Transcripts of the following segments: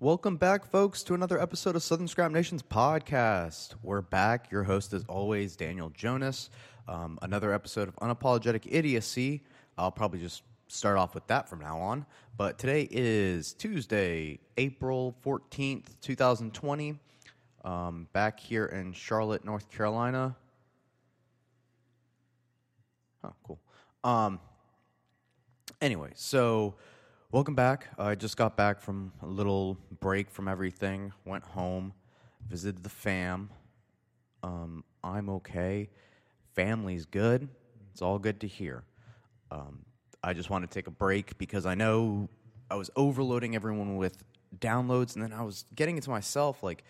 Welcome back, folks, to another episode of Southern Scrap Nation's podcast. We're back. Your host, is always, Daniel Jonas. Um, another episode of Unapologetic Idiocy. I'll probably just start off with that from now on. But today is Tuesday, April 14th, 2020. Um, back here in Charlotte, North Carolina. Oh, cool. Um, anyway, so welcome back. I just got back from a little break from everything. Went home, visited the fam. Um, I'm okay. Family's good. It's all good to hear. Um, I just want to take a break because I know I was overloading everyone with downloads, and then I was getting into myself. Like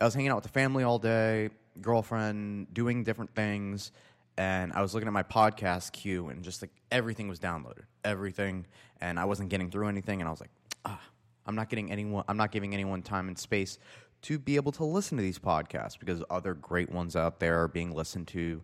I was hanging out with the family all day, girlfriend, doing different things and I was looking at my podcast queue, and just like everything was downloaded, everything, and I wasn't getting through anything, and I was like, ah, I'm not getting anyone, I'm not giving anyone time and space to be able to listen to these podcasts because other great ones out there are being listened to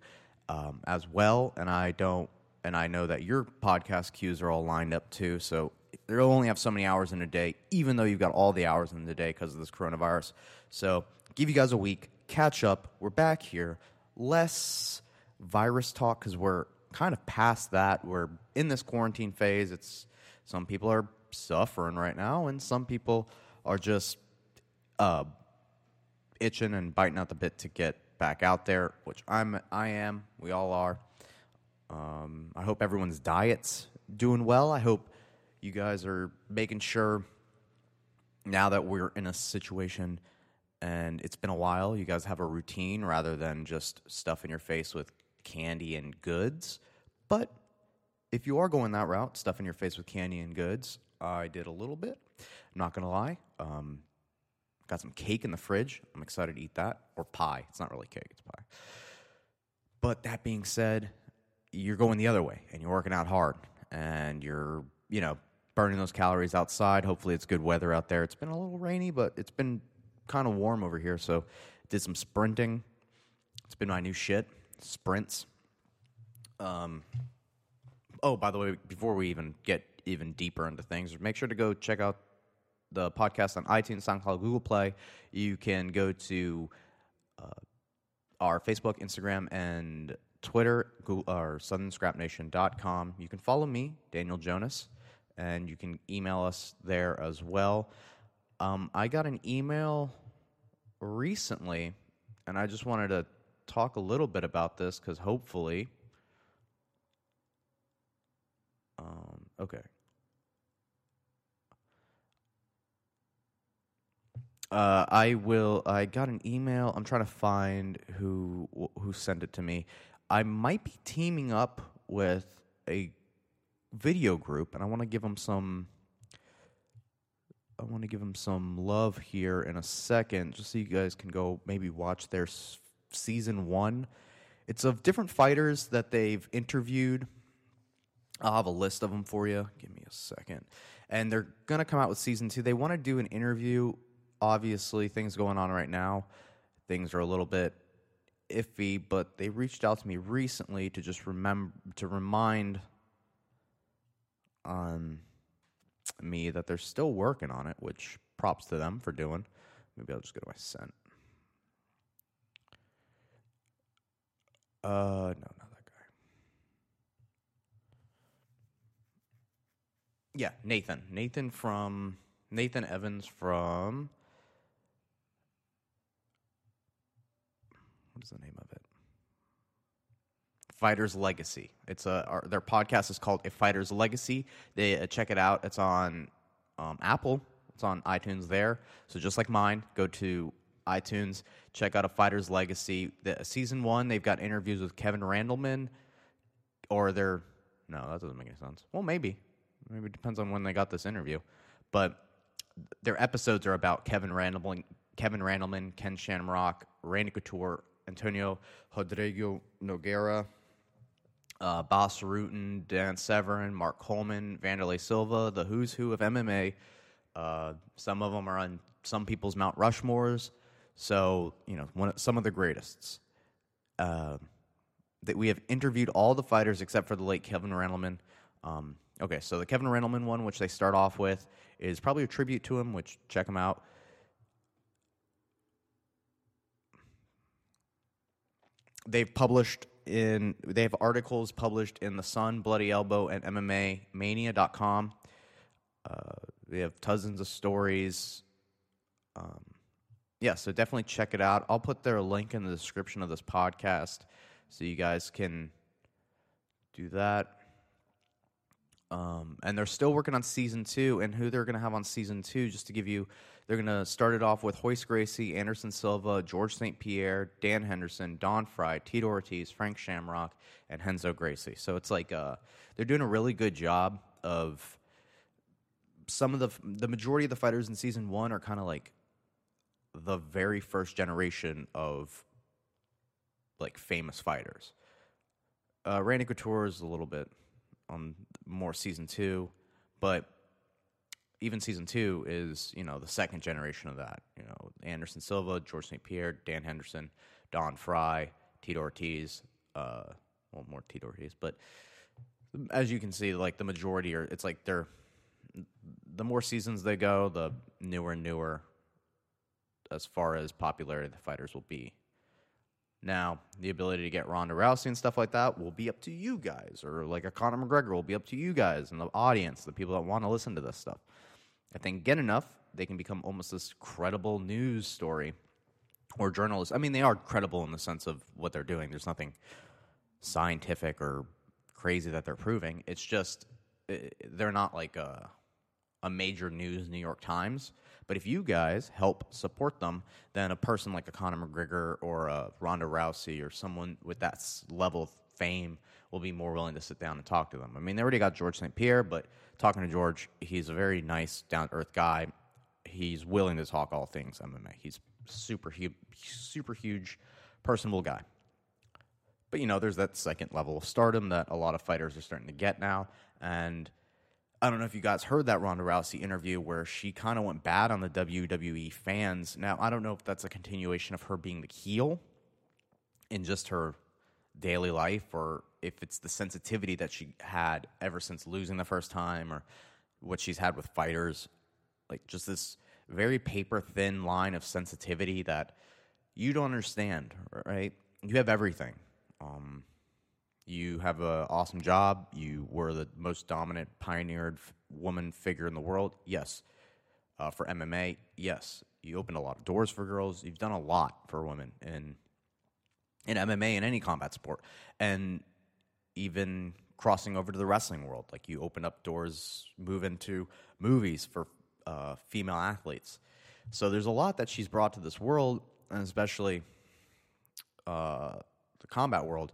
um, as well, and I don't, and I know that your podcast queues are all lined up too, so they'll only have so many hours in a day, even though you've got all the hours in the day because of this coronavirus. So give you guys a week, catch up. We're back here, less virus talk because we're kind of past that. We're in this quarantine phase. It's some people are suffering right now, and some people are just uh, itching and biting out the bit to get back out there, which I'm. I am. We all are. Um, I hope everyone's diets doing well. I hope you guys are making sure now that we're in a situation and it's been a while, you guys have a routine rather than just stuffing your face with candy and goods. But if you are going that route, stuffing your face with candy and goods, I did a little bit. I'm not going to lie. Um, got some cake in the fridge. I'm excited to eat that. Or pie. It's not really cake, it's pie. But that being said, you're going the other way and you're working out hard and you're, you know, burning those calories outside. Hopefully it's good weather out there. It's been a little rainy, but it's been kind of warm over here. So did some sprinting. It's been my new shit sprints. Um, oh, by the way, before we even get even deeper into things, make sure to go check out the podcast on iTunes, SoundCloud, Google Play. You can go to uh, our Facebook, Instagram, and Twitter, Google, or SouthernScrapNation.com. You can follow me, Daniel Jonas, and you can email us there as well. Um, I got an email recently, and I just wanted to talk a little bit about this because hopefully. Um, okay. Uh, I will. I got an email. I'm trying to find who who sent it to me. I might be teaming up with a video group, and I want to give them some. I want to give them some love here in a second, just so you guys can go maybe watch their season one. It's of different fighters that they've interviewed. I'll have a list of them for you. Give me a second. And they're going to come out with season two. They want to do an interview. Obviously, things going on right now. Things are a little bit iffy, but they reached out to me recently to just remember to remind um, me that they're still working on it, which props to them for doing. Maybe I'll just go to my sent. Uh, no, not that guy. Yeah, Nathan. Nathan from Nathan Evans from. What is the name of it? Fighter's Legacy. It's a our, their podcast is called A Fighter's Legacy. They uh, check it out. It's on um, Apple. It's on iTunes there. So just like mine, go to iTunes. Check out A Fighter's Legacy. The, season one, they've got interviews with Kevin Randleman, or they're no, that doesn't make any sense. Well, maybe, maybe it depends on when they got this interview, but their episodes are about Kevin Randleman, Kevin Randleman, Ken Shamrock, Randy Couture, Antonio Rodrigo Nogueira, uh, Bas Rutten, Dan Severn, Mark Coleman, Wanderlei Silva, the who's who of MMA. Uh, some of them are on some people's Mount Rushmores. So, you know, one, some of the greatest. Uh, that we have interviewed all the fighters except for the late Kevin Randleman. Um, okay, so the Kevin Randleman one, which they start off with, is probably a tribute to him. Which check him out. They've published in they have articles published in the Sun, Bloody Elbow, and MMA Mania.com. Uh, they have dozens of stories. Um, yeah, so definitely check it out. I'll put their link in the description of this podcast so you guys can do that. Um, and they're still working on season two, and who they're going to have on season two, just to give you, they're going to start it off with Royce Gracie, Anderson Silva, George St. Pierre, Dan Henderson, Don Frye, Tito Ortiz, Frank Shamrock, and Renzo Gracie. So it's like uh, they're doing a really good job of some of the the majority of the fighters in season one are kind of like the very first generation of like famous fighters. Uh, Randy Couture is a little bit on more season two, but even season two is you know the second generation of that. You know Anderson Silva, George St. Pierre, Dan Henderson, Don Frye, Tito Ortiz. Uh, well, more Tito Ortiz, but as you can see, like the majority are. It's like they're the more seasons they go, the newer and newer as far as popularity the fighters will be. Now, the ability to get Ronda Rousey and stuff like that will be up to you guys, or like a Conor McGregor will be up to you guys and the audience, the people that want to listen to this stuff. If they get enough, they can become almost this credible news story or journalist. I mean, they are credible in the sense of what they're doing. There's nothing scientific or crazy that they're proving. It's just eh, they're not like a, a major news New York Times. But if you guys help support them, then a person like a Conor McGregor or a Ronda Rousey or someone with that level of fame will be more willing to sit down and talk to them. I mean, they already got George St. Pierre, but talking to George, he's a very nice, down to earth guy. He's willing to talk all things MMA. He's super huge, super huge, personable guy. But you know, there's that second level of stardom that a lot of fighters are starting to get now, and I don't know if you guys heard that Ronda Rousey interview where she kind of went bad on the WWE fans. Now, I don't know if that's a continuation of her being the heel in just her daily life or if it's the sensitivity that she had ever since losing the first time or what she's had with fighters. Like just this very paper thin line of sensitivity that you don't understand, right? You have everything. Um, you have an awesome job. You were the most dominant, pioneered woman figure in the world. Yes. Uh, for MMA, yes. You opened a lot of doors for girls. You've done a lot for women in in MMA and any combat sport, and even crossing over to the wrestling world. Like you open up doors, move into movies for uh, female athletes. So there's a lot that she's brought to this world, and especially uh, the combat world,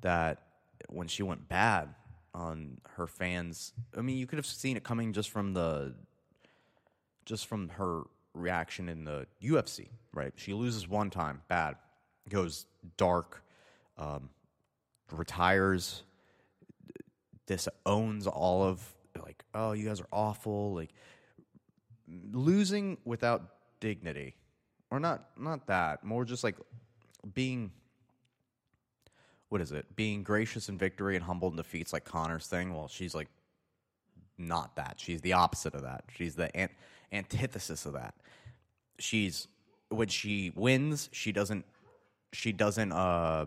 that when she went bad on her fans. I mean, you could have seen it coming just from the just from her reaction in the UFC, right? She loses one time, bad, goes dark, um, retires, disowns all of like, oh, you guys are awful, like losing without dignity, or not, not that, more just like being what is it? Being gracious in victory and humble in defeats, like Conor's thing. Well, she's like not that. She's the opposite of that. She's the an- antithesis of that. She's when she wins, she doesn't. She doesn't. Uh,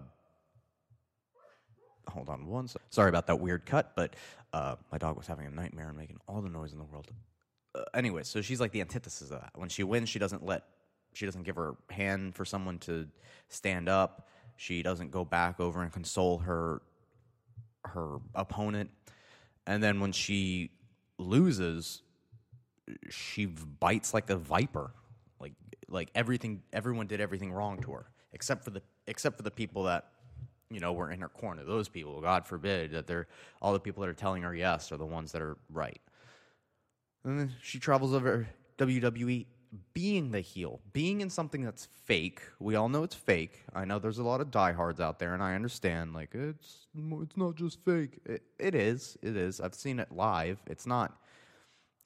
hold on one. Sorry about that weird cut, but uh, my dog was having a nightmare and making all the noise in the world. Uh, anyway, so she's like the antithesis of that. When she wins, she doesn't let. She doesn't give her hand for someone to stand up she doesn't go back over and console her her opponent. And then when she loses, she bites like a viper. Like like everything everyone did everything wrong to her except for the except for the people that you know were in her corner. Those people, God forbid, that they're all the people that are telling her yes are the ones that are right. And then she travels over WWE being the heel, being in something that's fake. We all know it's fake. I know there's a lot of diehards out there, and I understand. Like it's it's not just fake. It, it is. It is. I've seen it live. It's not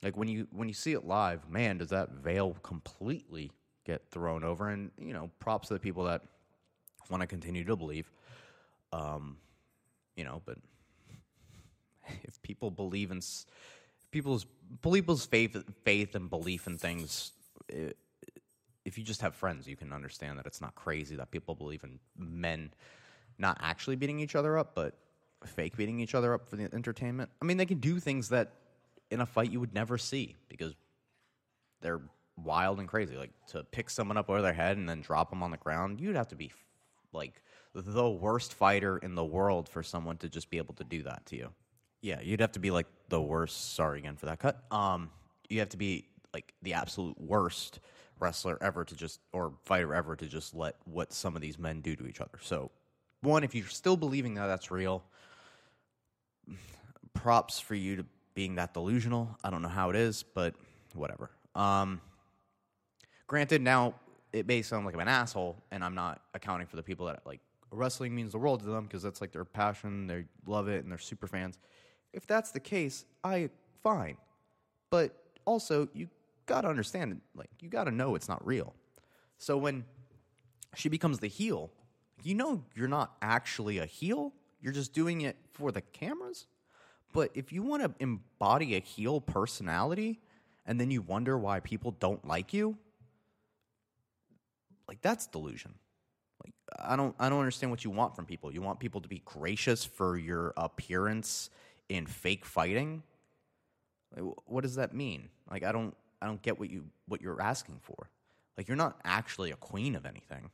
like when you when you see it live. Man, does that veil completely get thrown over? And you know, props to the people that want to continue to believe. Um, you know, but if people believe in people's people's faith faith and belief in things. Eh, if you just have friends, you can understand that it's not crazy that people believe in men not actually beating each other up, but fake beating each other up for the entertainment. I mean, they can do things that in a fight you would never see because they're wild and crazy. Like to pick someone up over their head and then drop them on the ground, you'd have to be like the worst fighter in the world for someone to just be able to do that to you. Yeah, you'd have to be like the worst. Sorry again for that cut. Um, you have to be like the absolute worst wrestler ever to just or fighter ever to just let what some of these men do to each other. So, one, if you're still believing that that's real, props for you to being that delusional. I don't know how it is, but whatever. Um, granted, now it may sound like I'm an asshole, and I'm not accounting for the people that like wrestling means the world to them because that's like their passion, they love it, and they're super fans. If that's the case, I fine, but also you gotta understand, like you gotta know it's not real. So when she becomes the heel, you know you're not actually a heel. You're just doing it for the cameras. But if you want to embody a heel personality and then you wonder why people don't like you, like that's delusion. Like I don't I don't understand what you want from people. You want people to be gracious for your appearance in fake fighting? Like, what does that mean? Like I don't I don't get what you what you're asking for. Like you're not actually a queen of anything.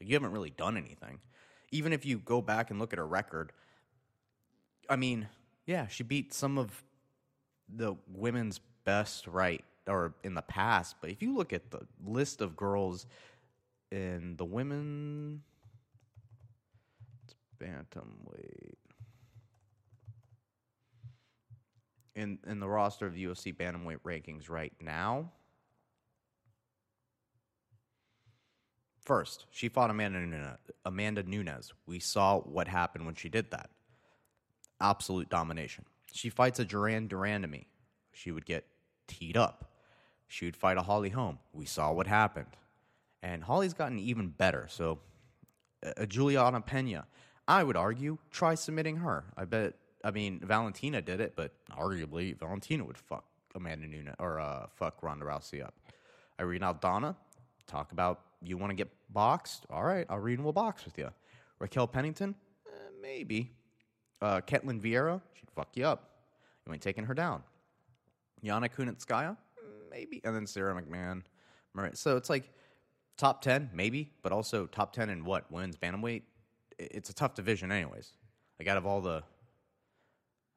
Like you haven't really done anything. Even if you go back and look at her record, I mean, yeah, she beat some of the women's best right or in the past, but if you look at the list of girls in the women bantamweight in in the roster of the UFC bantamweight rankings right now, First, she fought Amanda Nunes. Amanda Nunes. We saw what happened when she did that. Absolute domination. She fights a Duran Duran to me. She would get teed up. She would fight a Holly Holm. We saw what happened. And Holly's gotten even better. So, a Juliana Pena, I would argue, try submitting her. I bet, I mean, Valentina did it, but arguably, Valentina would fuck Amanda Nunes or uh, fuck Ronda Rousey up. Irene Aldana, talk about you want to get boxed. All right, Irene will read and we'll box with you. Raquel Pennington, eh, maybe. Uh, Ketlin Vieira, she'd fuck you up. You ain't taking her down. Yana Kunitskaya, maybe. And then Sara McMann. Right. So it's like top 10, maybe, but also top 10 in what? Women's Bantamweight? It's a tough division, anyways. Like, out of all the,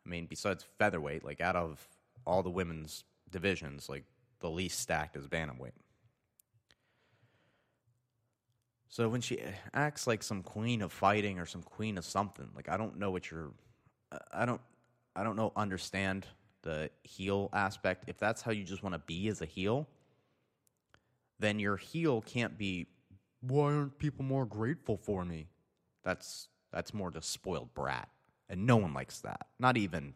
I mean, besides featherweight, like, out of all the women's divisions, like, the least stacked is Bantamweight. So when she acts like some queen of fighting or some queen of something, like I don't know what you're, I don't, I don't know, understand the heel aspect. If that's how you just want to be as a heel, then your heel can't be. Why aren't people more grateful for me? That's that's more just spoiled brat, and no one likes that. Not even,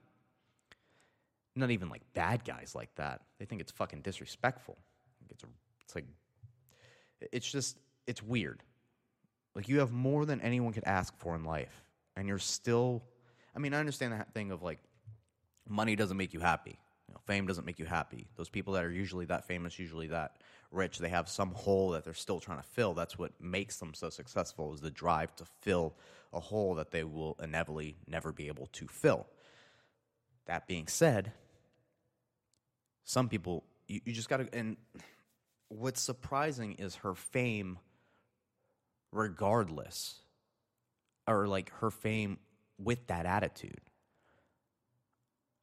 not even like bad guys like that. They think it's fucking disrespectful. It's it's like it's just it's weird. Like you have more than anyone could ask for in life, and you're still. I mean, I understand that thing of like money doesn't make you happy. You know, fame doesn't make you happy. Those people that are usually that famous, usually that rich, they have some hole that they're still trying to fill. That's what makes them so successful is the drive to fill a hole that they will inevitably never be able to fill. That being said, some people you, you just got to and what's surprising is her fame regardless or like her fame with that attitude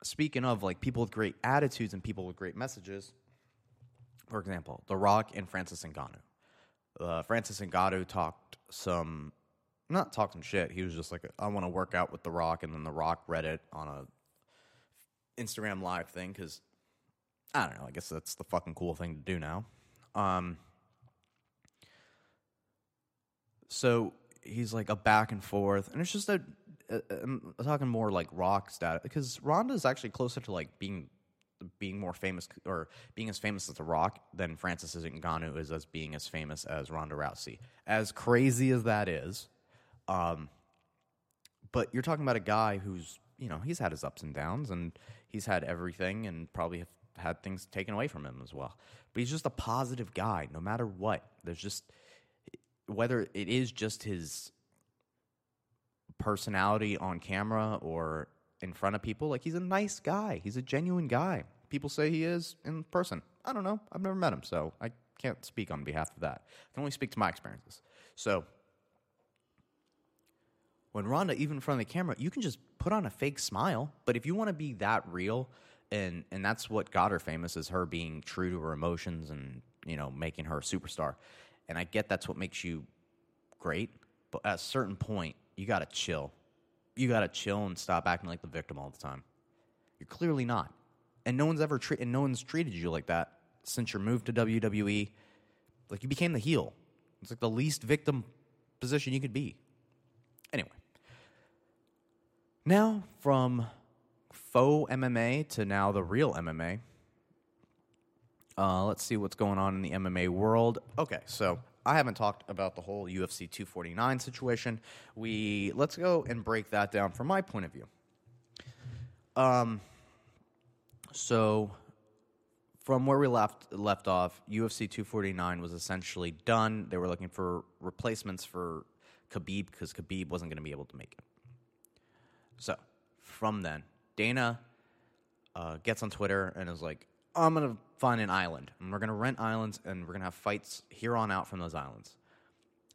speaking of like people with great attitudes and people with great messages for example the rock and francis ngannou. Uh, francis ngannou talked some not talked some shit. He was just like i want to work out with the rock and then the rock read it on a instagram live thing because i don't know i guess that's the fucking cool thing to do now. Um, so he's like a back and forth, and it's just a, I'm talking more like rock status because Ronda is actually closer to like being being more famous or being as famous as The Rock than Francis Ngannou is as being as famous as Ronda Rousey. As crazy as that is, um, but you're talking about a guy who's you know, he's had his ups and downs, and he's had everything, and probably have had things taken away from him as well. But he's just a positive guy, no matter what. There's just whether it is just his personality on camera or in front of people, like he's a nice guy. He's a genuine guy. People say he is in person. I don't know. I've never met him, so I can't speak on behalf of that. I can only speak to my experiences. So when Ronda, even in front of the camera, you can just put on a fake smile. But if you want to be that real, and and that's what got her famous is her being true to her emotions and you know making her a superstar. And I get that's what makes you great, but at a certain point, you got to chill. You got to chill and stop acting like the victim all the time. You're clearly not, and no one's ever treated and no one's treated you like that since your move to WWE. Like you became the heel. It's like the least victim position you could be. Anyway, now from faux MMA to now the real MMA. Uh, let's see what's going on in the MMA world. Okay, so I haven't talked about the whole UFC 249 situation. We let's go and break that down from my point of view. Um, so from where we left left off, UFC 249 was essentially done. They were looking for replacements for Khabib because Khabib wasn't going to be able to make it. So from then, Dana uh, gets on Twitter and is like, I'm going to find an island, and we're going to rent islands, and we're going to have fights here on out from those islands.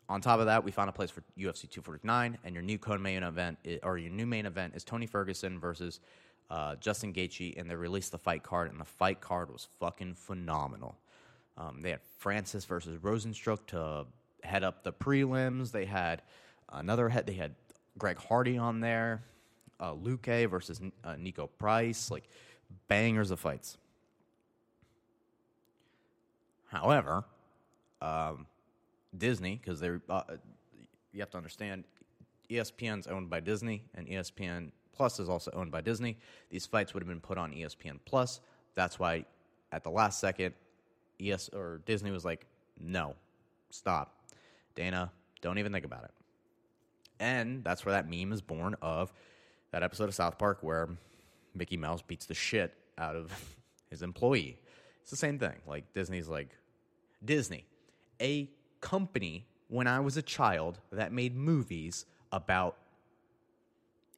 On top of that, we found a place for UFC 249, and your new co-main event, or your new main event, is Tony Ferguson versus uh, Justin Gaethje, and they released the fight card, and the fight card was fucking phenomenal. Um, they had Francis versus Rozenstruik to head up the prelims. They had another head. They had Greg Hardy on there uh, Luque versus uh, Niko Price, like bangers of fights. However, um, Disney, because they're uh, you have to understand, ESPN's owned by Disney, and ESPN Plus is also owned by Disney. These fights would have been put on ESPN Plus. That's why, at the last second, ES or Disney was like, "No, stop, Dana, don't even think about it." And that's where that meme is born of that episode of South Park where Mickey Mouse beats the shit out of his employee. It's the same thing. Like Disney's like Disney, a company when I was a child that made movies about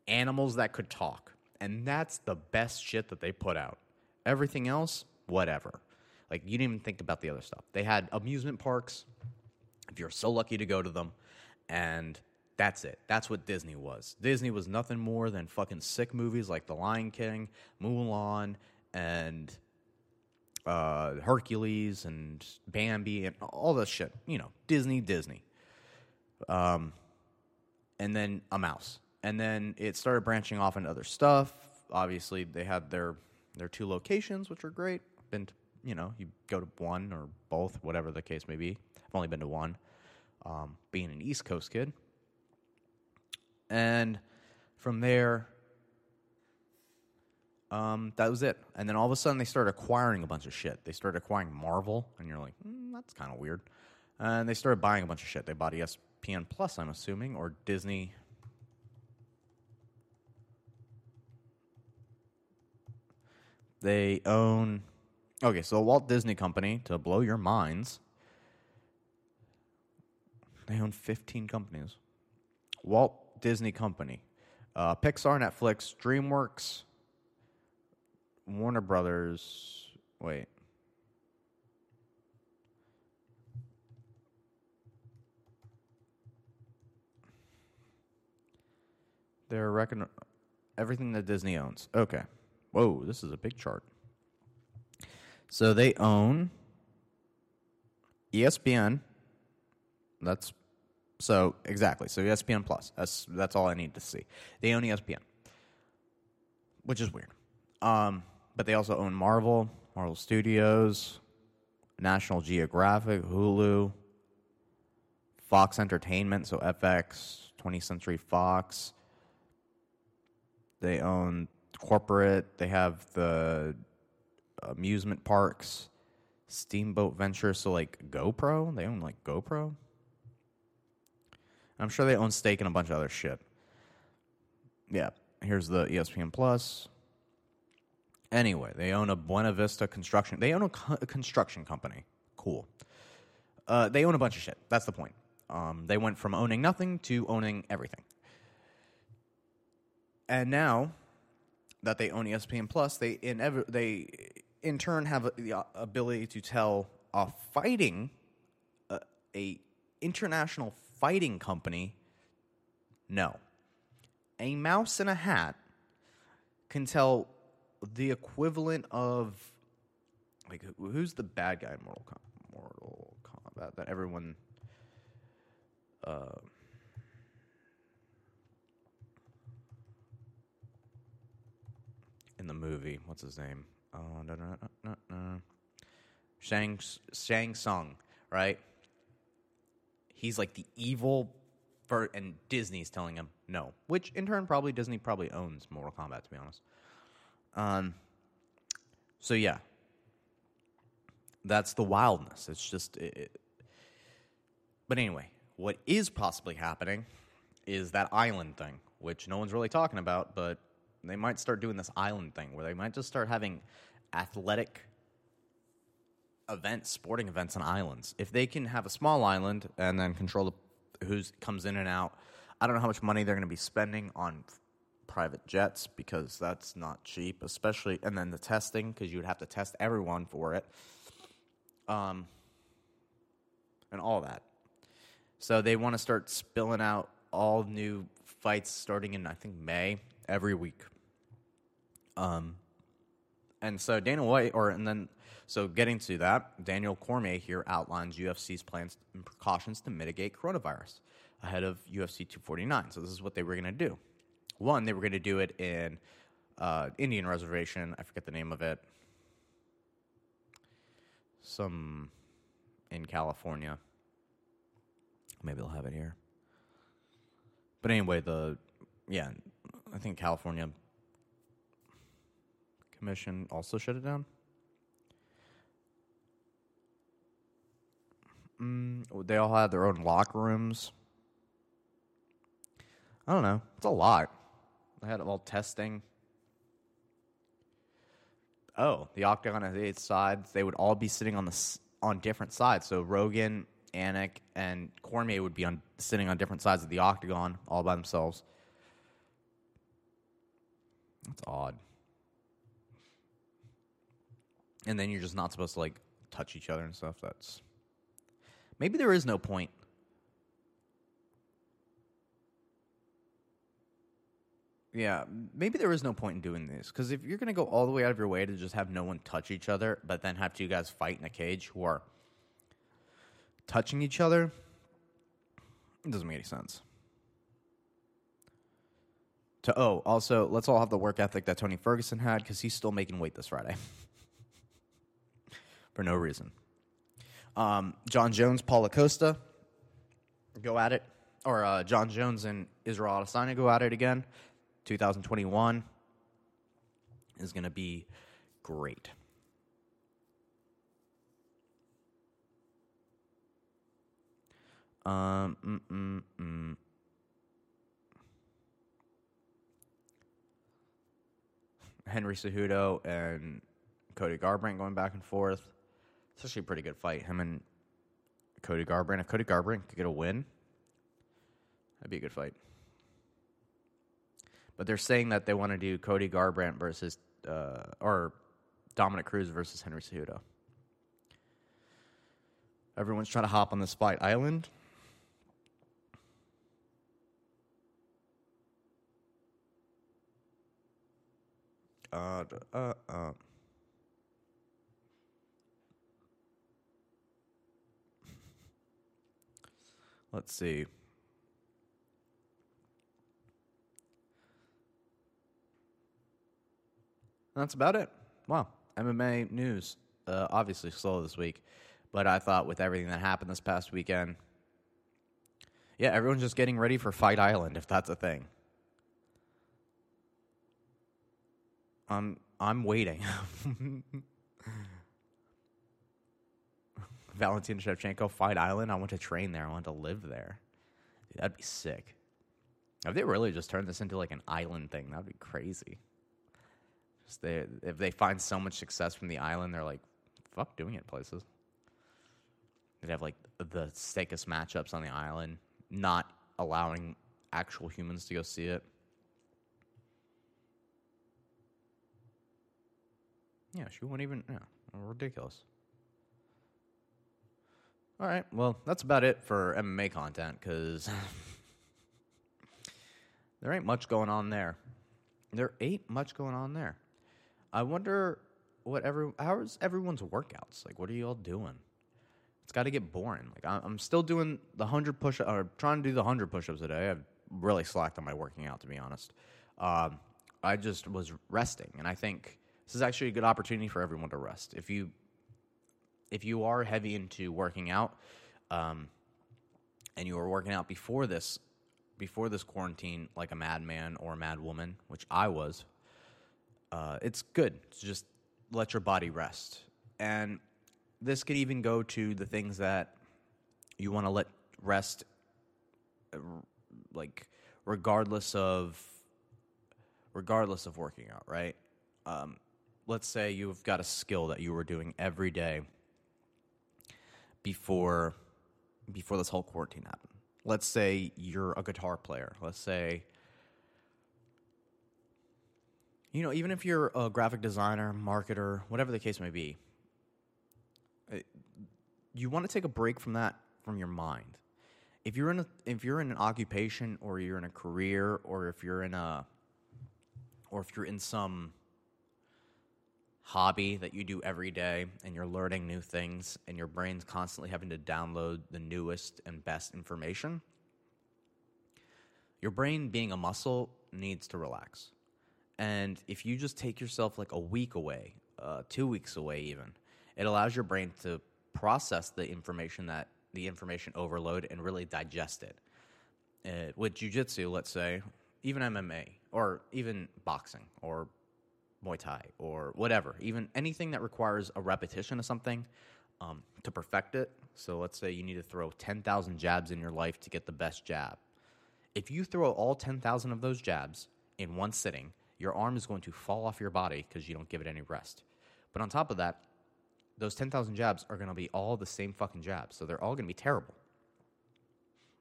animals that could talk. And that's the best shit that they put out. Everything else, whatever. Like you didn't even think about the other stuff. They had amusement parks if you're so lucky to go to them and that's it. That's what Disney was. Disney was nothing more than fucking sick movies like The Lion King, Mulan, and uh, Hercules and Bambi and all this shit. You know, Disney, Disney. Um, and then a mouse. And then it started branching off into other stuff. Obviously, they had their their two locations, which are great. Been to, you know, you go to one or both, whatever the case may be. I've only been to one. Um, being an East Coast kid, and from there, um, that was it. And then all of a sudden, they started acquiring a bunch of shit. They started acquiring Marvel, and you're like, mm, that's kind of weird. And they started buying a bunch of shit. They bought ESPN Plus, I'm assuming, or Disney. They own. Okay, so Walt Disney Company, to blow your minds, they own 15 companies. Walt Disney company. Uh, Pixar, Netflix, DreamWorks, Warner Brothers. Wait. They're reckon everything that Disney owns. Okay. Whoa, this is a big chart. So they own ESPN. That's so exactly. So ESPN Plus. That's that's all I need to see. They own ESPN, which is weird. Um, but they also own Marvel, Marvel Studios, National Geographic, Hulu, Fox Entertainment, so FX, 20th Century Fox. They own corporate. They have the amusement parks, Steamboat Ventures, so like GoPro. They own like GoPro. I'm sure they own stake in a bunch of other shit. Yeah. here's the ESPN Plus. Anyway, they own a Buena Vista construction. They own a, co- a construction company. Cool. Uh, they own a bunch of shit. That's the point. Um, they went from owning nothing to owning everything. And now that they own ESPN Plus, they inev- they in turn have the uh, ability to tell a fighting uh, a international fighting company no. A mouse in a hat can tell the equivalent of like who's the bad guy in Mortal Com- Mortal Kombat that everyone uh, in the movie what's his name no, no, no, no, no. Shang Shang Tsung right he's like the evil for and Disney's telling him no, which in turn probably Disney probably owns Mortal Kombat to be honest. Um so yeah. That's the wildness. It's just it, it- But anyway, what is possibly happening is that island thing, which no one's really talking about, but they might start doing this island thing where they might just start having athletic events, sporting events on islands. If they can have a small island and then control who's comes in and out, I don't know how much money they're going to be spending on private jets because that's not cheap, especially and then the testing because you would have to test everyone for it, um, and all that. So they want to start spilling out all new fights starting in I think May every week. Um, and so Dana White, or and then so getting to that, Daniel Cormier here outlines UFC's plans and precautions to mitigate coronavirus ahead of UFC 249. So this is what they were going to do. One, they were going to do it in uh, Indian reservation. I forget the name of it. Some in California. Maybe they'll have it here. But anyway, the yeah, I think California Commission also shut it down. Mm, they all had their own locker rooms. I don't know. It's a lot. They had all testing. Oh, the octagon has eight sides. They would all be sitting on the s- on different sides. So Rogan, Anik, and Cormier would be on sitting on different sides of the octagon, all by themselves. That's odd. And then you're just not supposed to like touch each other and stuff. That's maybe there is no point. Yeah, maybe there is no point in doing this because if you're to go all the way out of your way to just have no one touch each other, but then have two guys fight in a cage who are touching each other, it doesn't make any sense. To oh, also let's all have the work ethic that Tony Ferguson had because he's still making weight this Friday for no reason. Um, Jon Jones, Paulo Costa go at it, or uh, Jon Jones and Israel Adesanya go at it again. 2021 is going to be great. Um, mm, mm, mm. Henry Cejudo and Cody Garbrandt going back and forth. It's actually a pretty good fight. Him and Cody Garbrandt. If Cody Garbrandt could get a win, that'd be a good fight. But they're saying that they want to do Cody Garbrandt versus uh, or Dominick Cruz versus Henry Cejudo. Everyone's trying to hop on this fight island. Uh, uh, uh. Let's see. That's about it. Wow. MMA news. Uh, obviously slow this week, but I thought with everything that happened this past weekend, yeah, everyone's just getting ready for Fight Island, if that's a thing. I'm I'm waiting. Valentina Shevchenko, Fight Island. I want to train there. I want to live there. Dude, that'd be sick. If they really just turned this into like an island thing, that'd be crazy. Just they, if they find so much success from the island, they're like, fuck doing it places. They'd have like the sickest matchups on the island, not allowing actual humans to go see it. Yeah, she wouldn't even. Yeah, ridiculous. All right, well, that's about it for MMA content because there ain't much going on there. There ain't much going on there. I wonder what every how's everyone's workouts like. What are you all doing? It's got to get boring. Like I'm still doing the hundred push or trying to do the hundred push-ups a day. I've really slacked on my working out to be honest. Um, I just was resting, and I think this is actually a good opportunity for everyone to rest. If you if you are heavy into working out, um, and you were working out before this before this quarantine like a madman or a madwoman, which I was, uh, it's good to just let your body rest. And this could even go to the things that you want to let rest, uh, like regardless of regardless of working out, right? Um, let's say you've got a skill that you were doing every day before before this whole quarantine happened. Let's say you're a guitar player. Let's say you know, even if you're a graphic designer, marketer, whatever the case may be, uh, you want to take a break from that from your mind. If you're in a if you're in an occupation or you're in a career or if you're in a or if you're in some hobby that you do every day and you're learning new things and your brain's constantly having to download the newest and best information, your brain being a muscle needs to relax. And if you just take yourself like a week away, uh, two weeks away, even, it allows your brain to process the information that the information overload and really digest it. Uh, with jujitsu, let's say, even MMA or even boxing or Muay Thai or whatever, even anything that requires a repetition of something um, to perfect it. So let's say you need to throw 10,000 jabs in your life to get the best jab. If you throw all 10,000 of those jabs in one sitting, your arm is going to fall off your body because you don't give it any rest. But on top of that, those 10,000 jabs are going to be all the same fucking jabs. So they're all going to be terrible.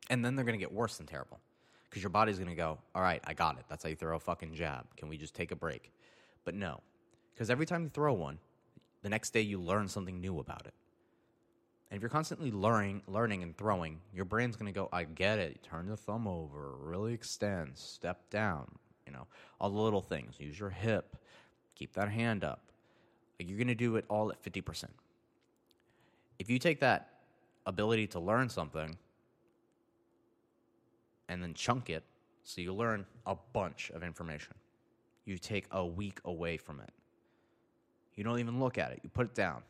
And then they're going to get worse than terrible because your body's going to go, all right, I got it. That's how you throw a fucking jab. Can we just take a break? But no, because every time you throw one, the next day you learn something new about it. And if you're constantly learning, learning and throwing, your brain's going to go, I get it. Turn the thumb over, really extend, step down, you know, all the little things. Use your hip, keep that hand up. You're going to do it all at 50%. If you take that ability to learn something and then chunk it, so you learn a bunch of information, you take a week away from it. You don't even look at it, you put it down.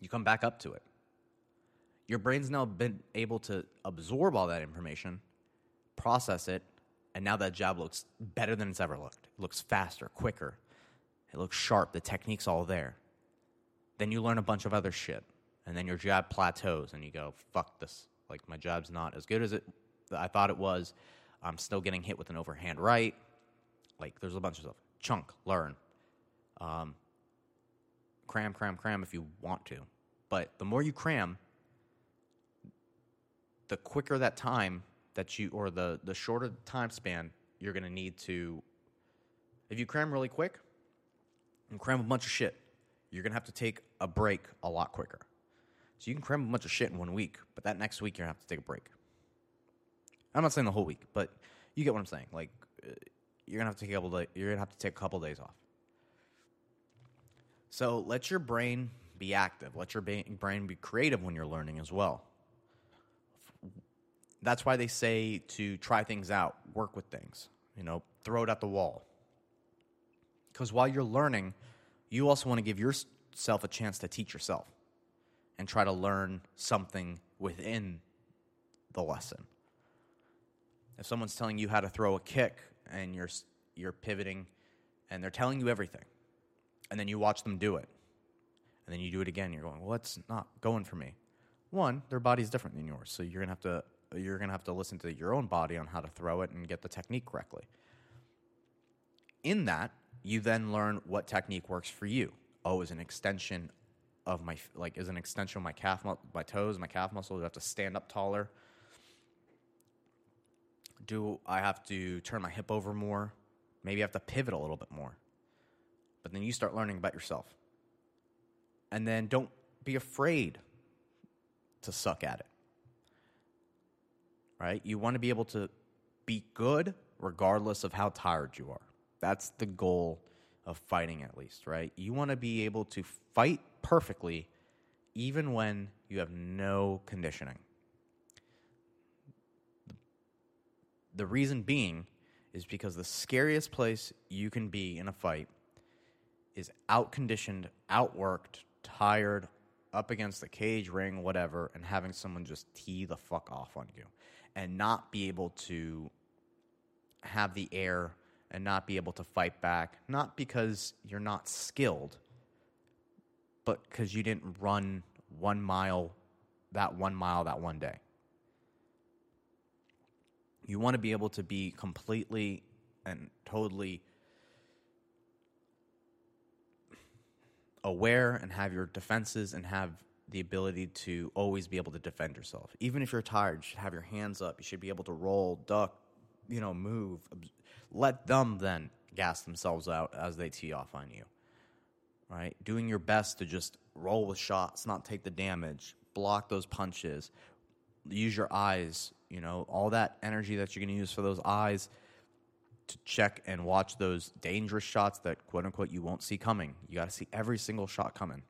You come back up to it. Your brain's now been able to absorb all that information, process it, and now that job looks better than it's ever looked. It looks faster, quicker. It looks sharp. The technique's all there. Then you learn a bunch of other shit, and then your job plateaus, and you go, "Fuck this! Like my job's not as good as it I thought it was. I'm still getting hit with an overhand right. Like there's a bunch of stuff. Chunk, learn, um, cram, cram, cram if you want to. But the more you cram, the quicker that time that you, or the the shorter time span you're going to need to. If you cram really quick and cram a bunch of shit, you're going to have to take a break a lot quicker. So you can cram a bunch of shit in one week, but that next week you're going to have to take a break. I'm not saying the whole week, but you get what I'm saying. Like uh, you're gonna have to take a couple. You're gonna have to take a couple days off. So let your brain be active. Let your brain be creative when you're learning as well. That's why they say to try things out, work with things. You know, throw it at the wall. Because while you're learning, you also want to give yourself a chance to teach yourself and try to learn something within the lesson. If someone's telling you how to throw a kick and you're you're pivoting and they're telling you everything, and then you watch them do it, and then you do it again, you're going, well, it's not going for me. One, their body's different than yours, so you're gonna have to you're going to have to listen to your own body on how to throw it and get the technique correctly. In that, you then learn what technique works for you. Oh, is an extension of my like is an extension of my calf my toes, my calf muscle. Do I have to stand up taller? Do I have to turn my hip over more? Maybe I have to pivot a little bit more. But then you start learning about yourself. And then don't be afraid to suck at it. Right? You want to be able to be good regardless of how tired you are. That's the goal of fighting, at least, right? You want to be able to fight perfectly even when you have no conditioning. The reason being is because the scariest place you can be in a fight is outconditioned, outworked, tired, up against the cage, ring, whatever, and having someone just tee the fuck off on you and not be able to have the air and not be able to fight back, not because you're not skilled, but because you didn't run one mile, that one mile, that one day. You want to be able to be completely and totally aware and have your defenses and have the ability to always be able to defend yourself. Even if you're tired, you should have your hands up. You should be able to roll, duck, you know, move. Let them then gas themselves out as they tee off on you. Right? Doing your best to just roll with shots, not take the damage, block those punches, use your eyes, you know, all that energy that you're going to use for those eyes to check and watch those dangerous shots that quote unquote you won't see coming. You got to see every single shot coming.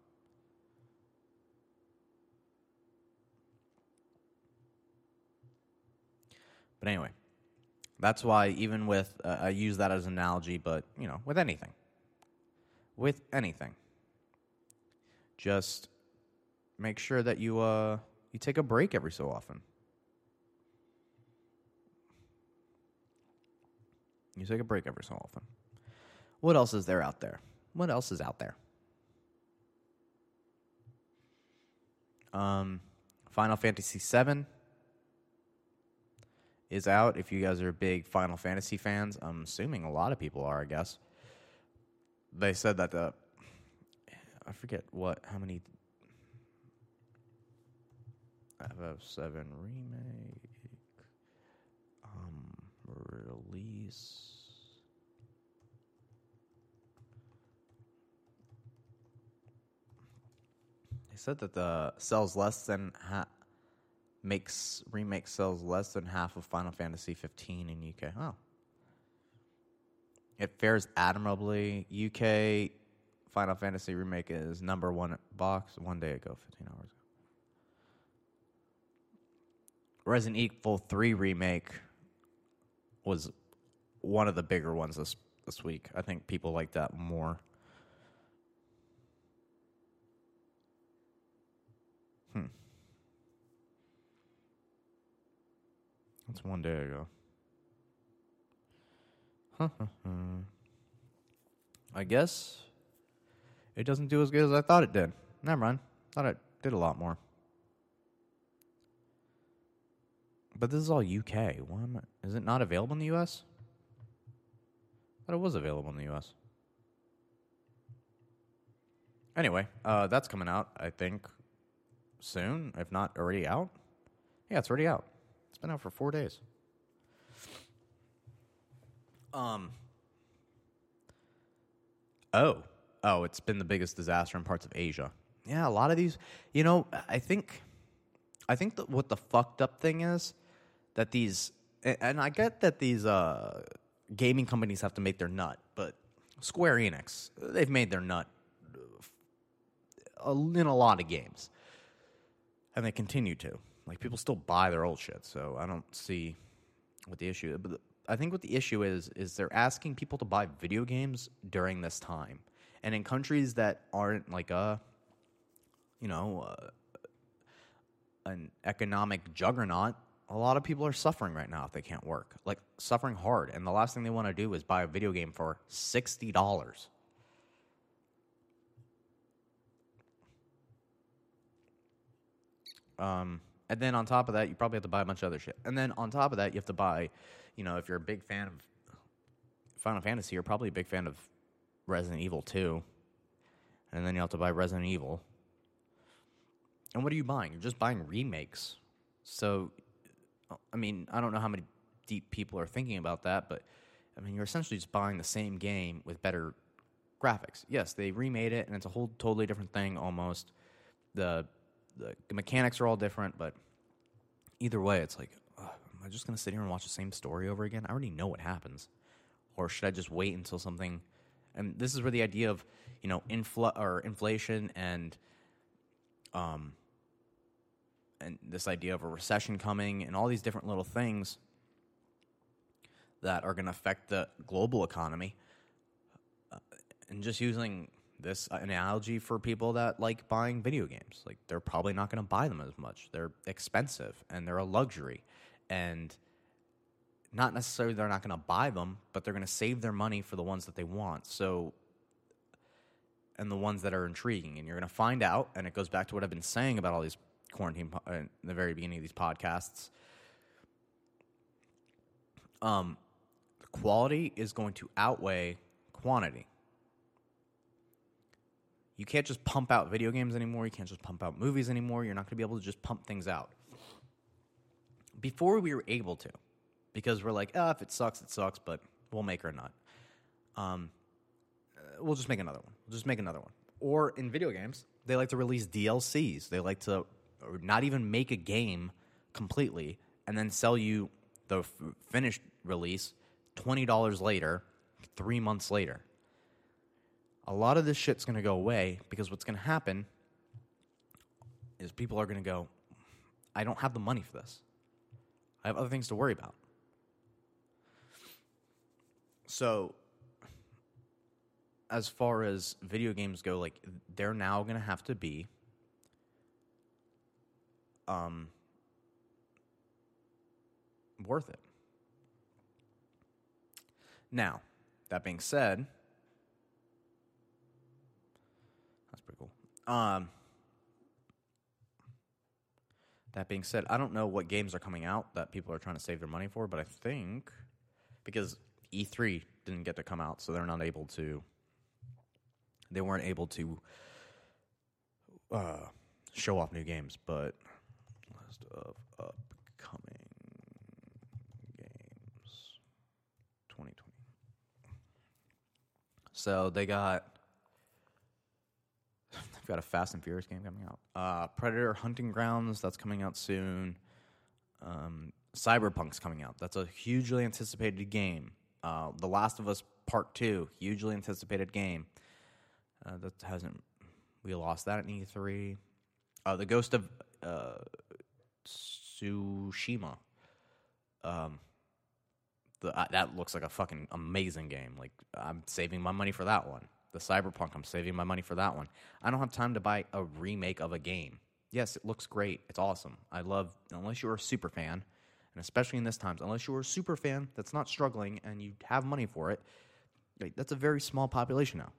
But anyway, that's why even with uh, I use that as an analogy, but you know, with anything, with anything, just make sure that you uh you take a break every so often. You take a break every so often. What else is there out there? What else is out there? Um, Final Fantasy VII is out. If you guys are big Final Fantasy fans, I'm assuming a lot of people are. I guess they said that the I forget what how many FF7 remake um release They said that the sells less than ha- makes remake sells less than half of Final Fantasy 15 in UK. Oh, it fares admirably. UK Final Fantasy remake is number one box one day ago, 15 hours ago. Resident Evil 3 remake was one of the bigger ones this this week. I think people like that more. Hmm. That's one day ago. I guess it doesn't do as good as I thought it did. Never mind. Thought it did a lot more. But this is all UK. Why am I, is it not available in the US? Thought it was available in the US. Anyway, uh, that's coming out, I think, soon, if not already out. Yeah, it's already out. Been out for four days. Um. Oh, oh, it's been the biggest disaster in parts of Asia. Yeah, a lot of these. You know, I think, I think that what the fucked up thing is that these, and I get that these uh, gaming companies have to make their nut, but Square Enix, they've made their nut uh, in a lot of games and they continue to. Like people still buy their old shit, so I don't see what the issue. Is. But I think what the issue is is they're asking people to buy video games during this time, and in countries that aren't like a, you know, uh, an economic juggernaut. A lot of people are suffering right now if they can't work, like suffering hard, and the last thing they want to do is buy a video game for sixty dollars. Um, And then on top of that, you probably have to buy a bunch of other shit. And then on top of that, you have to buy, you know, if you're a big fan of Final Fantasy, you're probably a big fan of Resident Evil 2. And then you have to buy Resident Evil. And what are you buying? You're just buying remakes. So, uh, I mean, I don't know how many deep people are thinking about that, but I mean, you're essentially just buying the same game with better graphics. Yes, they remade it, and it's a whole totally different thing almost. The the mechanics are all different, but either way, it's like, am I just gonna sit here and watch the same story over again? I already know what happens, or should I just wait until something? And this is where the idea of you know infl or inflation and um and this idea of a recession coming and all these different little things that are going to affect the global economy. Uh, and just using this analogy for people that like buying video games, like they're probably not going to buy them as much. They're expensive and they're a luxury. And not necessarily they're not going to buy them, but they're going to save their money for the ones that they want. So, and the ones that are intriguing. And you're going to find out, and it goes back to what I've been saying about all these quarantine, uh, in the very beginning of these podcasts. Um, quality is going to outweigh quantity. You can't just pump out video games anymore. You can't just pump out movies anymore. You're not going to be able to just pump things out. Before we were able to, because we're like, ah, oh, if it sucks, it sucks, but we'll make or not. Um, uh, we'll just make another one. We'll just make another one. Or in video games, they like to release DLCs. They like to not even make a game completely and then sell you the f- finished release $20 later, three months later. A lot of this shit's going to go away because what's going to happen is people are going to go, I don't have the money for this. I have other things to worry about. So, as far as video games go, like, they're now going to have to be um, worth it. Now, that being said, that's pretty cool. Um, that being said, I don't know what games are coming out that people are trying to save their money for, but I think because E3 didn't get to come out, so they're not able to. They weren't able to uh, show off new games, but list of upcoming games 2020. So they got they've got a Fast and Furious game coming out. Uh, Predator Hunting Grounds that's coming out soon. Um, Cyberpunk's coming out. That's a hugely anticipated game. Uh, the Last of Us Part Two, hugely anticipated game. Uh, that hasn't we lost that at E3. Uh, the Ghost of uh, Tsushima. Um, the, uh, that looks like a fucking amazing game. Like I'm saving my money for that one. The Cyberpunk, I'm saving my money for that one. I don't have time to buy a remake of a game. Yes, it looks great. It's awesome. I love unless you're a super fan, and especially in this times, unless you're a super fan that's not struggling and you have money for it, that's a very small population now.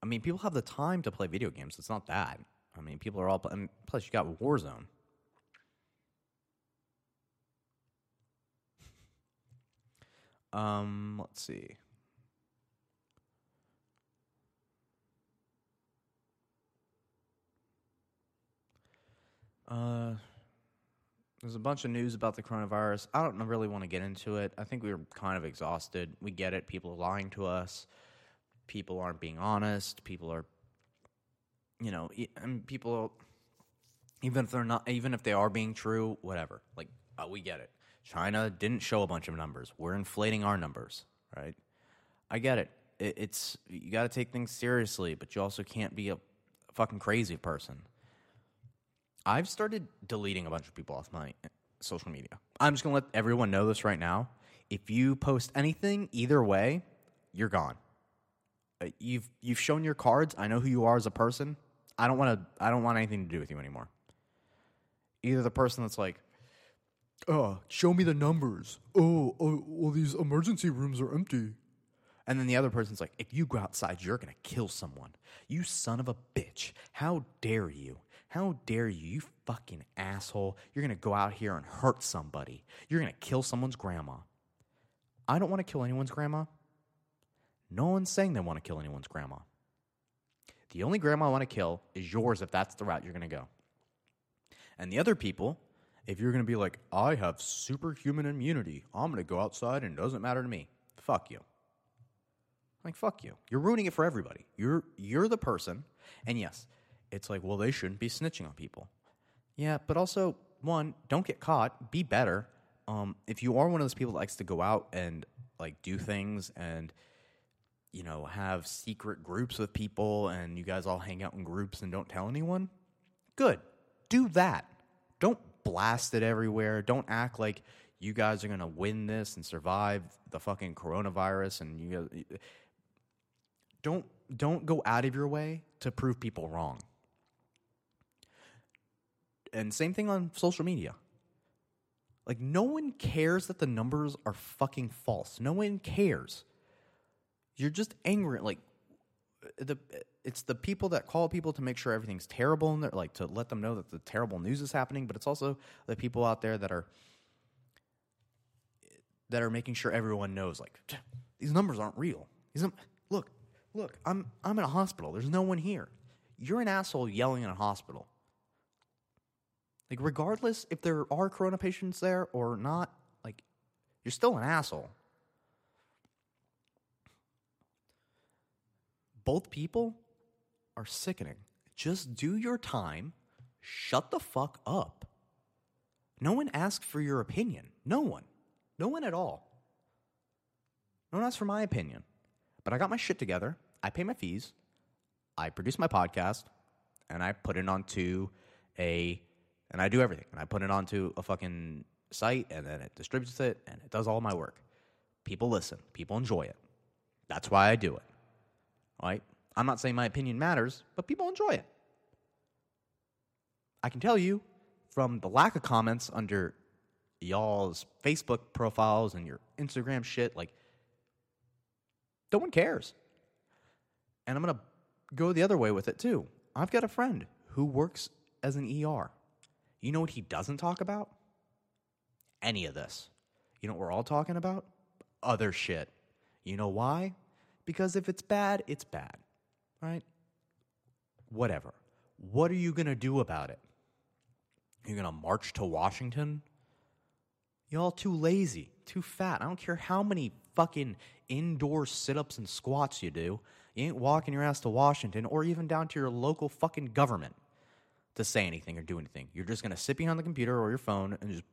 I mean, people have the time to play video games. It's not that. I mean, people are all. plus, you got Warzone. Um, let's see. Uh, there's a bunch of news about the coronavirus. I don't really want to get into it. I think we are kind of exhausted. We get it. People are lying to us. People aren't being honest. People are, you know, and people, even if they're not, even if they are being true, whatever. Like, uh, we get it. China didn't show a bunch of numbers. We're inflating our numbers, right? I get it. it it's you got to take things seriously, but you also can't be a fucking crazy person. I've started deleting a bunch of people off my social media. I'm just going to let everyone know this right now. If you post anything either way, you're gone. Uh, you've you've shown your cards. I know who you are as a person. I don't want to I don't want anything to do with you anymore. Either the person that's like, uh, show me the numbers. Oh, oh, well, these emergency rooms are empty. And then the other person's like, if you go outside, you're going to kill someone. You son of a bitch. How dare you? How dare you, you fucking asshole? You're going to go out here and hurt somebody. You're going to kill someone's grandma. I don't want to kill anyone's grandma. No one's saying they want to kill anyone's grandma. The only grandma I want to kill is yours if that's the route you're going to go. And the other people, if you're going to be like, I have superhuman immunity, I'm going to go outside and it doesn't matter to me. Fuck you. Like fuck you. You're ruining it for everybody. You're you're the person. And yes, it's like, well, they shouldn't be snitching on people. Yeah, but also one, don't get caught. Be better. Um, if you are one of those people that likes to go out and like do things and you know have secret groups with people and you guys all hang out in groups and don't tell anyone, good. Do that. Don't blast it everywhere. Don't act like you guys are gonna win this and survive the fucking coronavirus and you don't don't go out of your way to prove people wrong. And same thing on social media. Like no one cares that the numbers are fucking false. No one cares. You're just angry like the it's the people that call people to make sure everything's terrible and like to let them know that the terrible news is happening, but it's also the people out there that are that are making sure everyone knows like these numbers aren't real. These num- look, look, I'm I'm in a hospital. There's no one here. You're an asshole yelling in a hospital. Like regardless if there are corona patients there or not, like you're still an asshole. Both people are sickening. Just do your time. Shut the fuck up. No one asked for your opinion. No one. No one at all. No one asked for my opinion. But I got my shit together. I pay my fees. I produce my podcast. And I put it onto a. And I do everything. And I put it onto a fucking site. And then it distributes it. And it does all my work. People listen. People enjoy it. That's why I do it. Right? I'm not saying my opinion matters, but people enjoy it. I can tell you from the lack of comments under y'all's Facebook profiles and your Instagram shit, like, no one cares. And I'm going to go the other way with it too. I've got a friend who works as an ER. You know what he doesn't talk about? Any of this. You know what we're all talking about? Other shit. You know why? Because if it's bad, it's bad right? Whatever. What are you going to do about it? You're going to march to Washington? Y'all too lazy, too fat. I don't care how many fucking indoor sit ups and squats you do. You ain't walking your ass to Washington or even down to your local fucking government to say anything or do anything. You're just going to sit behind the computer or your phone and just,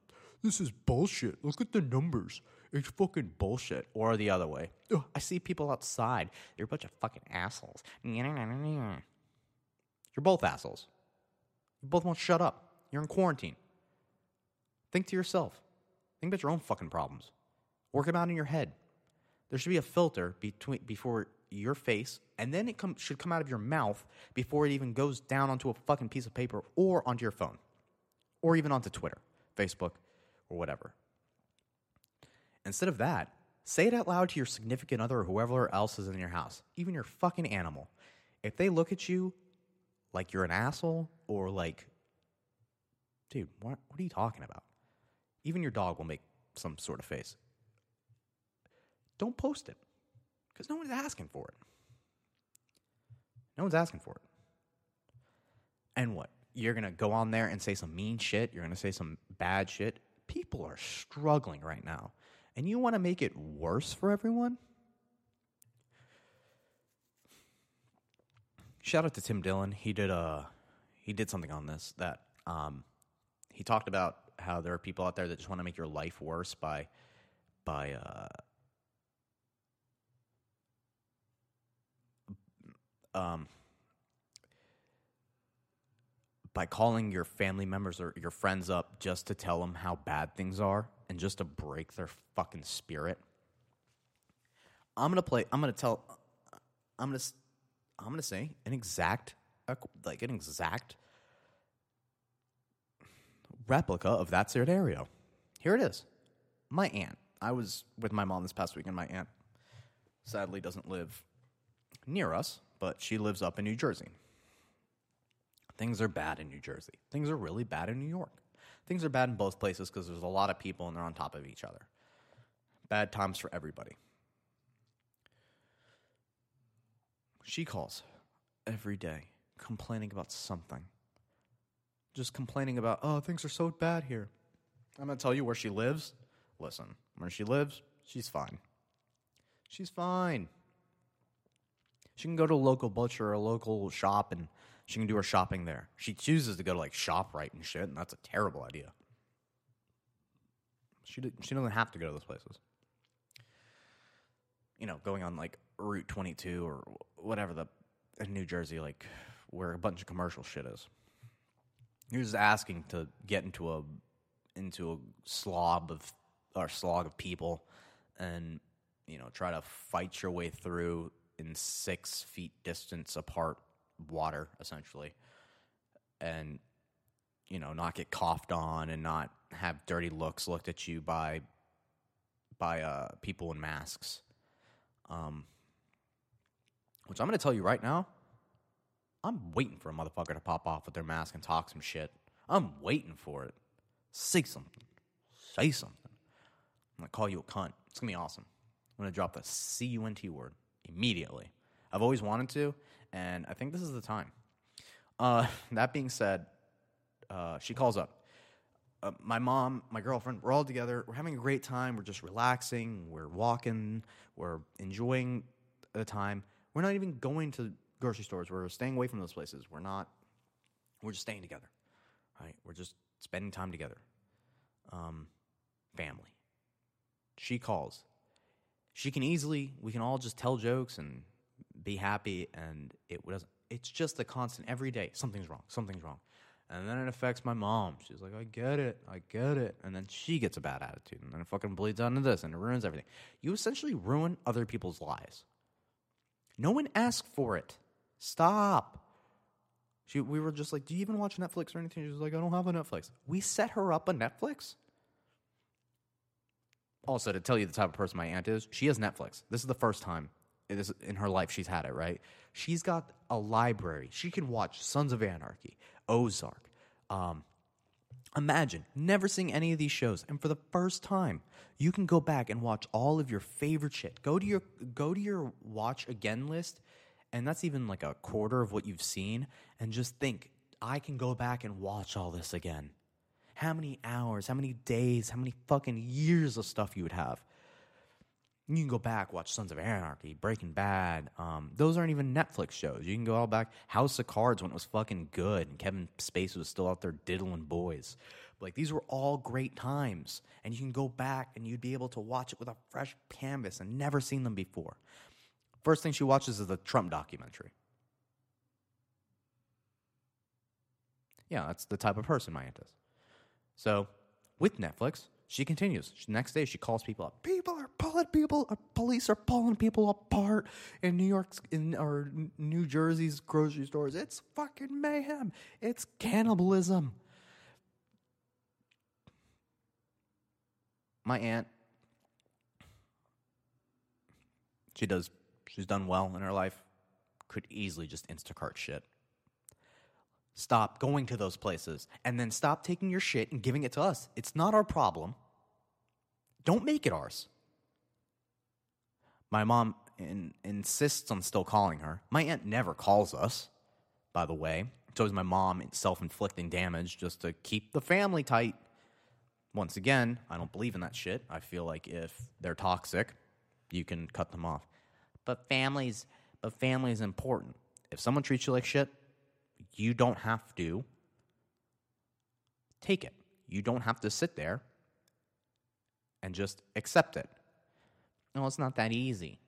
this is bullshit. Look at the numbers. It's fucking bullshit. Or the other way. Ugh, I see people outside. They're a bunch of fucking assholes. You're both assholes. You both won't shut up. You're in quarantine. Think to yourself. Think about your own fucking problems. Work them out in your head. There should be a filter between before your face, and then it com- should come out of your mouth before it even goes down onto a fucking piece of paper or onto your phone, or even onto Twitter, Facebook, or whatever. Instead of that, say it out loud to your significant other or whoever else is in your house, even your fucking animal. If they look at you like you're an asshole or like, dude, what, what are you talking about? Even your dog will make some sort of face. Don't post it because no one's asking for it. No one's asking for it. And what? You're going to go on there and say some mean shit. You're going to say some bad shit. People are struggling right now and you want to make it worse for everyone? Shout out to Tim Dillon. He did a uh, he did something on this that um, he talked about how there are people out there that just want to make your life worse by by uh, um, by calling your family members or your friends up just to tell them how bad things are and just to break their fucking spirit. I'm gonna play. I'm gonna tell. I'm gonna. I'm gonna say an exact, like an exact replica of that scenario. Here it is. My aunt. I was with my mom this past weekend. My aunt sadly doesn't live near us, but she lives up in New Jersey. Things are bad in New Jersey. Things are really bad in New York. Things are bad in both places because there's a lot of people and they're on top of each other. Bad times for everybody. She calls every day complaining about something. Just complaining about, oh, things are so bad here. I'm going to tell you where she lives. Listen, where she lives, she's fine. She's fine. She can go to a local butcher or a local shop and she can do her shopping there. She chooses to go to like ShopRite and shit, and that's a terrible idea. She, she doesn't have to go to those places. You know, going on like Route 22 or whatever the in New Jersey, like where a bunch of commercial shit is. You're just asking to get into a into a slob of or slog of people and you know try to fight your way through in six feet distance apart water essentially and you know not get coughed on and not have dirty looks looked at you by by uh, people in masks. Um, which i'm going to tell you right now i'm waiting for a motherfucker to pop off with their mask and talk some shit. I'm waiting for it. Say something. Say something. I'm going to call you a cunt. It's going to be awesome. I'm going to drop the c-u-n-t word immediately. I've always wanted to and I think this is the time. Uh, that being said, uh, she calls up. Uh, my mom, my girlfriend, we're all together. We're having a great time. We're just relaxing. We're walking. We're enjoying the time. We're not even going to grocery stores. We're staying away from those places. We're not. We're just staying together. Right? We're just spending time together. Um, family. She calls. She can easily. We can all just tell jokes and be happy and it was it's just a constant every day something's wrong something's wrong. And then it affects my mom. She's like i get it i get it. And then she gets a bad attitude and then it fucking bleeds onto this and it ruins everything. You essentially ruin other people's lives. No one asked for it. Stop. She, we were just like do you even watch netflix or anything? She was like i don't have a netflix. We set her up a netflix? Also to tell you the type of person my aunt is she has netflix. This is the first time this in her life she's had it right? She's got a library. She can watch sons of anarchy ozark um, imagine never seeing any of these shows. And for the first time you can go back and watch all of your favorite shit. Go to your go to your watch again list and that's even like a quarter of what you've seen and just think i can go back and watch all this again. How many hours how many days how many fucking years of stuff you would have you can go back, watch Sons of Anarchy, Breaking Bad. Um, those aren't even Netflix shows. You can go all back. House of Cards when it was fucking good, and Kevin Spacey was still out there diddling boys. But Like these were all great times, and you can go back and you'd be able to watch it with a fresh canvas and never seen them before. First thing she watches is the Trump documentary. Yeah, that's the type of person my aunt is. So, with Netflix, she continues. Next day, she calls people up. People are pulling people. Uh, police are pulling people apart in New York's in or New Jersey's grocery stores. It's fucking mayhem. It's cannibalism. My aunt, she does. She's done well in her life. Could easily just Instacart shit. Stop going to those places and then stop taking your shit and giving it to us. It's not our problem. Don't make it ours. My mom in, insists on still calling her. My aunt never calls us, by the way. It's always my mom self inflicting damage just to keep the family tight. Once again, I don't believe in that shit. I feel like if they're toxic, you can cut them off. But families, but family is important. If someone treats you like shit, you don't have to take it. You don't have to sit there and just accept it. No, it's not that easy.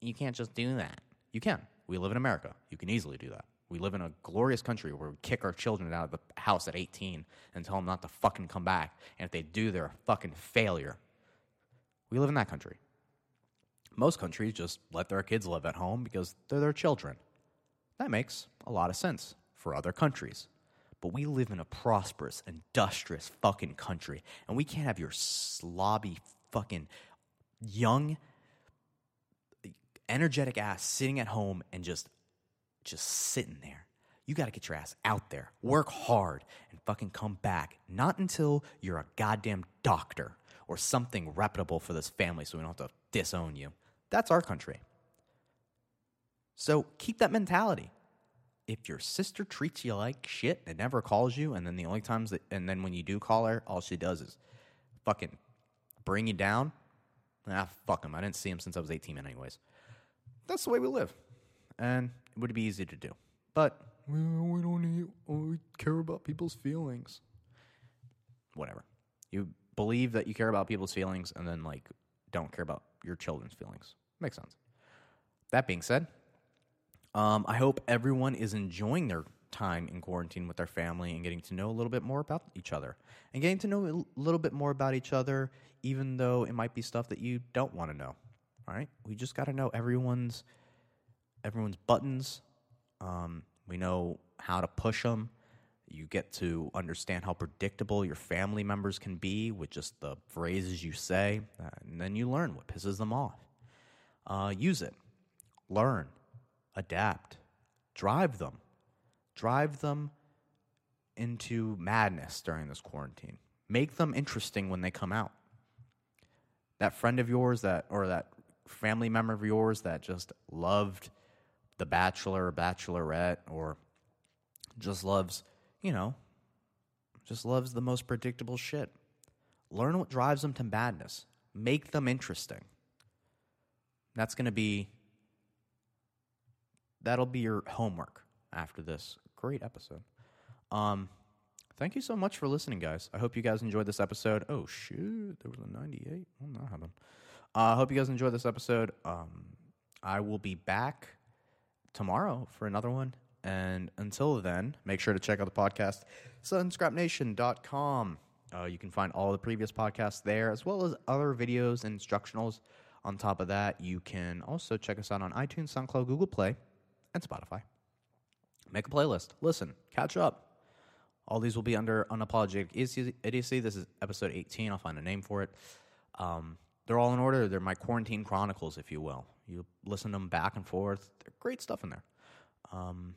You can't just do that. You can. We live in America. You can easily do that. We live in a glorious country where we kick our children out of the house at 18 and tell them not to fucking come back. And if they do, they're a fucking failure. We live in that country. Most countries just let their kids live at home because they're their children. That makes a lot of sense for other countries. But we live in a prosperous, industrious fucking country, and we can't have your slobby fucking young energetic ass sitting at home and just just sitting there. You got to get your ass out there, work hard, and fucking come back. Not until you're a goddamn doctor or something reputable for this family so we don't have to disown you. That's our country. So keep that mentality. If your sister treats you like shit and never calls you, and then the only times that, and then when you do call her, all she does is fucking bring you down, ah, fuck him. I didn't see him since I was 18, anyways. That's the way we live. And it would be easy to do. But we don't we care about people's feelings. Whatever. You believe that you care about people's feelings and then, like, don't care about your children's feelings. Makes sense. That being said, um, I hope everyone is enjoying their time in quarantine with their family and getting to know a little bit more about each other and getting to know a little bit more about each other, even though it might be stuff that you don't want to know. All right, we just got to know everyone's everyone's buttons. Um, we know how to push them. You get to understand how predictable your family members can be with just the phrases you say, uh, and then you learn what pisses them off. Uh, use it, learn, adapt, drive them, drive them into madness during this quarantine. Make them interesting when they come out. That friend of yours that or that family member of yours that just loved The Bachelor or Bachelorette or just loves, you know, just loves the most predictable shit. Learn what drives them to madness. Make them interesting. That's going to be that'll be your homework after this great episode. Um thank you so much for listening guys. I hope you guys enjoyed this episode. Oh shoot, there was a 98. When that happened. I uh, hope you guys enjoyed this episode. Um I will be back tomorrow for another one. And until then, make sure to check out the podcast, sunscrapnation.com. Uh, you can find all the previous podcasts there, as well as other videos and instructionals. On top of that, you can also check us out on iTunes, SoundCloud, Google Play, and Spotify. Make a playlist. Listen, catch up. All these will be under Unapologetic Idiocy. This is episode 18. I'll find a name for it. Um, they're all in order. They're my quarantine chronicles, if you will. You listen to them back and forth. They're great stuff in there. Um,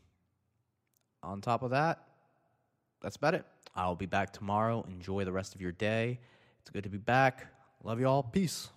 on top of that, that's about it. I'll be back tomorrow. Enjoy the rest of your day. It's good to be back. Love you all. Peace.